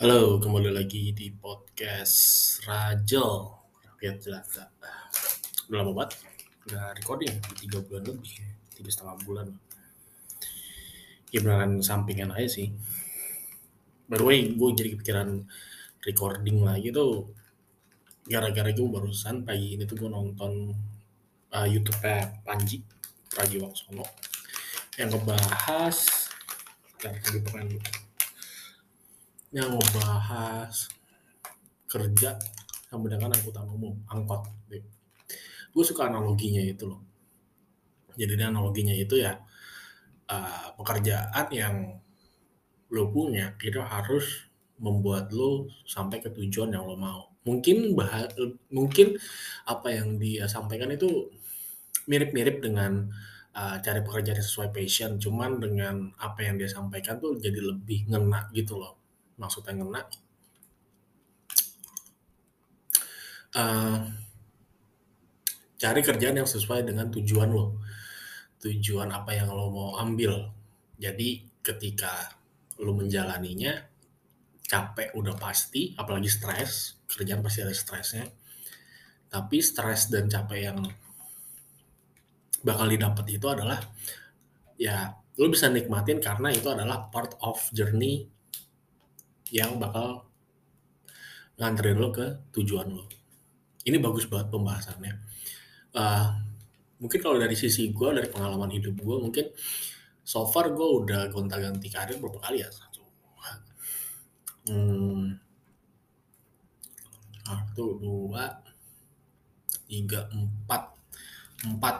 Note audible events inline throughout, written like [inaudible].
Halo, kembali lagi di podcast Rajel Rakyat Jelata. Udah lama banget, udah recording tiga bulan lebih, tiga setengah bulan. Ya beneran sampingan aja sih. By the way, gue jadi kepikiran recording lagi tuh gara-gara gue barusan pagi ini tuh gue nonton uh, YouTube-nya Panji Pragiwaksono yang ngebahas yang lagi pengen yang ngebahas kerja sama dengan angkutan umum, angkot. Gue suka analoginya itu loh. Jadi analoginya itu ya uh, pekerjaan yang lo punya itu harus membuat lo sampai ke tujuan yang lo mau. Mungkin bah mungkin apa yang dia sampaikan itu mirip-mirip dengan uh, cari pekerjaan sesuai passion, cuman dengan apa yang dia sampaikan tuh jadi lebih ngena gitu loh maksudnya ngena. Uh, cari kerjaan yang sesuai dengan tujuan lo. Tujuan apa yang lo mau ambil. Jadi ketika lo menjalaninya capek udah pasti apalagi stres kerjaan pasti ada stresnya. Tapi stres dan capek yang bakal didapat itu adalah ya lo bisa nikmatin karena itu adalah part of journey yang bakal nganterin lo ke tujuan lo. Ini bagus banget pembahasannya. Uh, mungkin kalau dari sisi gue, dari pengalaman hidup gue, mungkin so far gue udah gonta-ganti karir berapa kali ya? Satu, hmm, satu, dua, tiga, empat, empat.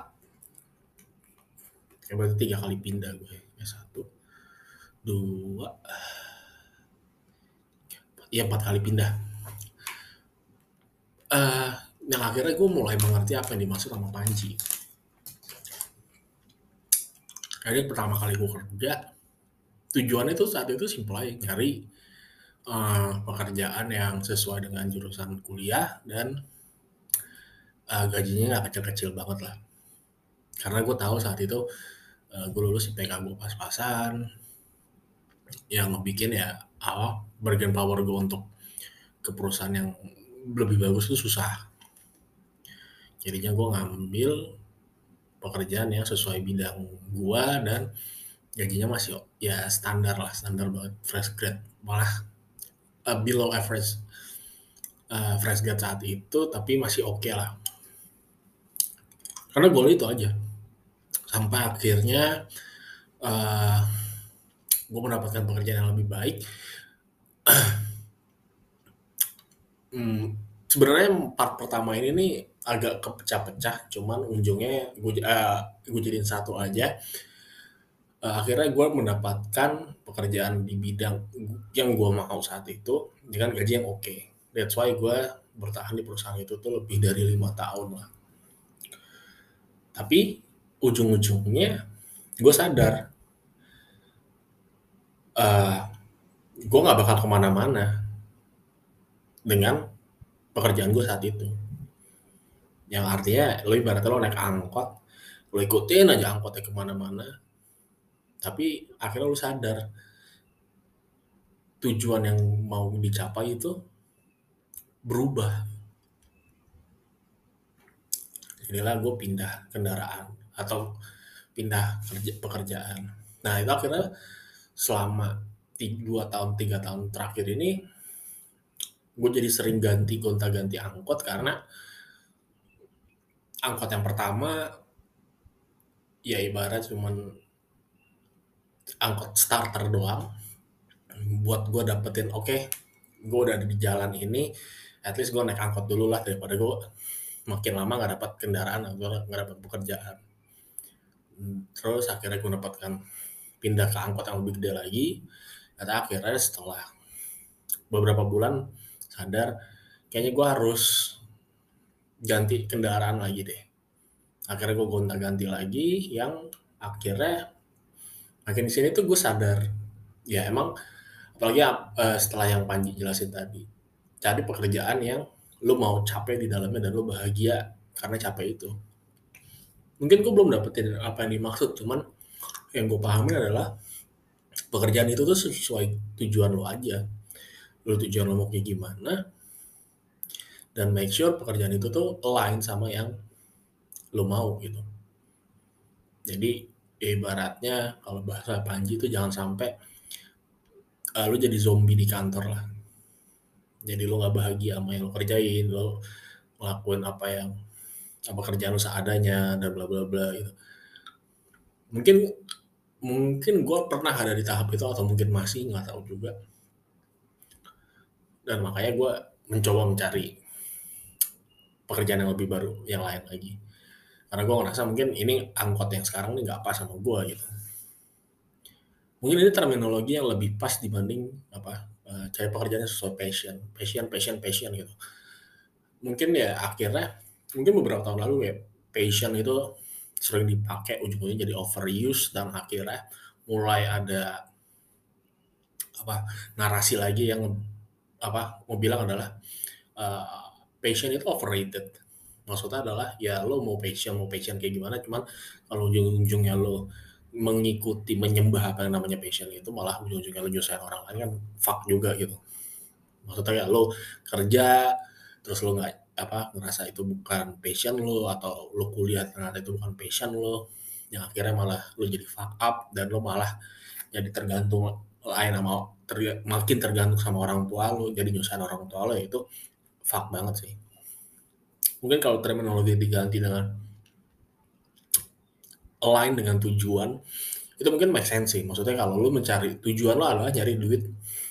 Kayak berarti tiga kali pindah gue. Ya, satu, dua, ya empat kali pindah. Uh, yang akhirnya gue mulai mengerti apa yang dimaksud sama Panji. Jadi pertama kali gue kerja tujuannya itu saat itu simpel aja nyari uh, pekerjaan yang sesuai dengan jurusan kuliah dan uh, gajinya nggak kecil-kecil banget lah. Karena gue tahu saat itu uh, gue lulus IPK gue pas-pasan yang ngebikin ya apa bargain power gue untuk ke perusahaan yang lebih bagus itu susah. Jadinya gue ngambil pekerjaan yang sesuai bidang gue dan gajinya masih ya standar lah standar banget fresh grad. Malah uh, below average uh, fresh grad saat itu tapi masih oke okay lah. Karena goal itu aja. Sampai akhirnya uh, gue mendapatkan pekerjaan yang lebih baik [clears throat] hmm, sebenarnya part pertama ini nih agak kepecah-pecah, cuman ujungnya gue uh, jadiin satu aja. Uh, akhirnya gue mendapatkan pekerjaan di bidang yang gue mau saat itu dengan gaji yang oke. Okay. That's why gue bertahan di perusahaan itu tuh lebih dari lima tahun lah. Tapi ujung-ujungnya gue sadar uh, gue nggak bakal ke mana-mana dengan pekerjaan gue saat itu. Yang artinya lo ibaratnya lo naik angkot, lo ikutin aja angkotnya ke mana-mana, tapi akhirnya lo sadar tujuan yang mau dicapai itu berubah. Inilah gue pindah kendaraan atau pindah kerja, pekerjaan. Nah itu akhirnya selama dua tahun tiga tahun terakhir ini gue jadi sering ganti gonta-ganti angkot karena angkot yang pertama ya ibarat cuman angkot starter doang. Buat gue dapetin oke okay, gue udah ada di jalan ini at least gue naik angkot dulu lah daripada gue makin lama nggak dapat kendaraan gue nggak dapat pekerjaan. Terus akhirnya gue dapatkan pindah ke angkot yang lebih gede lagi kata akhirnya setelah beberapa bulan sadar kayaknya gue harus ganti kendaraan lagi deh. Akhirnya gue gonta ganti lagi yang akhirnya makin di sini tuh gue sadar ya emang apalagi uh, setelah yang Panji jelasin tadi cari pekerjaan yang lo mau capek di dalamnya dan lo bahagia karena capek itu. Mungkin gue belum dapetin apa yang dimaksud cuman yang gue pahami adalah pekerjaan itu tuh sesuai tujuan lo aja. Lu tujuan lo mau kayak gimana dan make sure pekerjaan itu tuh align sama yang lo mau gitu. Jadi ibaratnya kalau bahasa Panji itu jangan sampai uh, lu jadi zombie di kantor lah. Jadi lo nggak bahagia sama yang lo kerjain lo ngelakuin apa yang apa kerjaan lo seadanya dan bla bla bla gitu. Mungkin mungkin gue pernah ada di tahap itu atau mungkin masih nggak tahu juga. Dan makanya gue mencoba mencari pekerjaan yang lebih baru yang lain lagi. Karena gue ngerasa mungkin ini angkot yang sekarang ini nggak pas sama gue gitu. Mungkin ini terminologi yang lebih pas dibanding apa uh, cari pekerjaan sesuai passion. Passion passion passion gitu. Mungkin ya akhirnya mungkin beberapa tahun lalu ya passion itu sering dipakai ujung-ujungnya jadi overuse dan akhirnya mulai ada apa narasi lagi yang apa mau bilang adalah uh, passion itu overrated. Maksudnya adalah ya lo mau passion mau passion kayak gimana cuman kalau ujung-ujungnya lo mengikuti menyembah apa yang namanya passion itu malah ujung-ujungnya lo nyusahin orang lain kan fuck juga gitu. Maksudnya ya lo kerja terus lo nggak apa ngerasa itu bukan passion lo atau lo kuliah ternyata itu bukan passion lo yang akhirnya malah lo jadi fuck up dan lo malah jadi tergantung lain sama ter, makin tergantung sama orang tua lo jadi nyusahin orang tua lo itu fuck banget sih. Mungkin kalau terminologi diganti dengan align dengan tujuan itu mungkin make sense sih. Maksudnya kalau lu mencari tujuan lo adalah nyari duit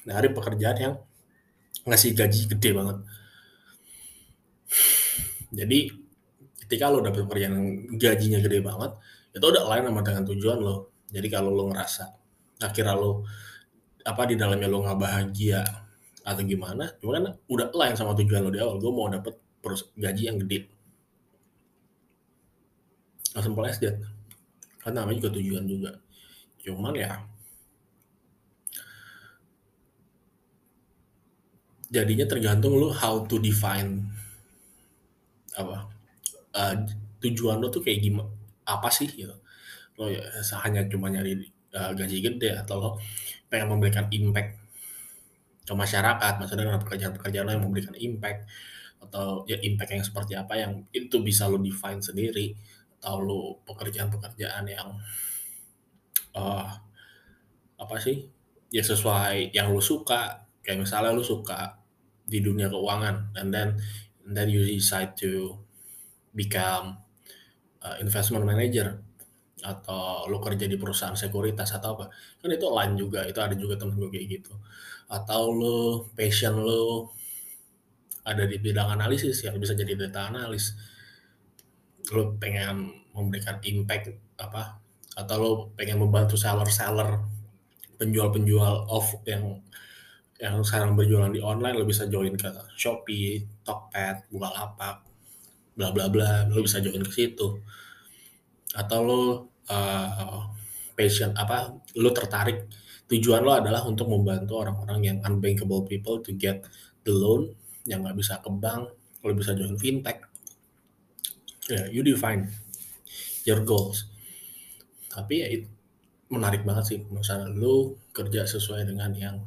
dari pekerjaan yang ngasih gaji gede banget jadi ketika lo dapet pekerjaan yang gajinya gede banget itu udah lain sama dengan tujuan lo. Jadi kalau lo ngerasa akhirnya lo apa di dalamnya lo nggak bahagia atau gimana cuma kan udah lain sama tujuan lo di awal. Gue mau dapet gaji yang gede. Nah, simpel as kan namanya juga tujuan juga. Cuman ya jadinya tergantung lu how to define uh, tujuan lo tuh kayak gimana apa sih gitu. Lo ya hanya cuma nyari uh, gaji gede atau lo pengen memberikan impact ke masyarakat maksudnya dengan pekerjaan-pekerjaan lo yang memberikan impact atau ya impact yang seperti apa yang itu bisa lo define sendiri atau lo pekerjaan-pekerjaan yang uh, apa sih ya sesuai yang lo suka. Kayak misalnya lo suka di dunia keuangan and then and then you decide to become uh, investment manager atau lo kerja di perusahaan sekuritas atau apa. Kan itu lain juga itu ada juga temen gue kayak gitu. Atau lo passion lo ada di bidang analisis ya bisa jadi data analis. Lo pengen memberikan impact apa atau lo pengen membantu seller-seller penjual-penjual off yang yang sekarang berjualan di online lo bisa join ke Shopee, Tokped, Bukalapak, bla bla bla, lo bisa join ke situ. Atau lo uh, passion apa, lo tertarik tujuan lo adalah untuk membantu orang-orang yang unbankable people to get the loan yang nggak bisa ke bank, lo bisa join fintech. Yeah, you define your goals tapi ya itu menarik banget sih misalnya lu kerja sesuai dengan yang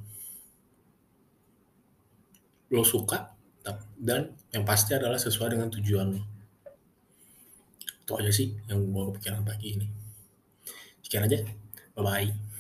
lo suka dan yang pasti adalah sesuai dengan tujuan lo. Itu aja sih yang gue kepikiran pagi ini. Sekian aja. Bye bye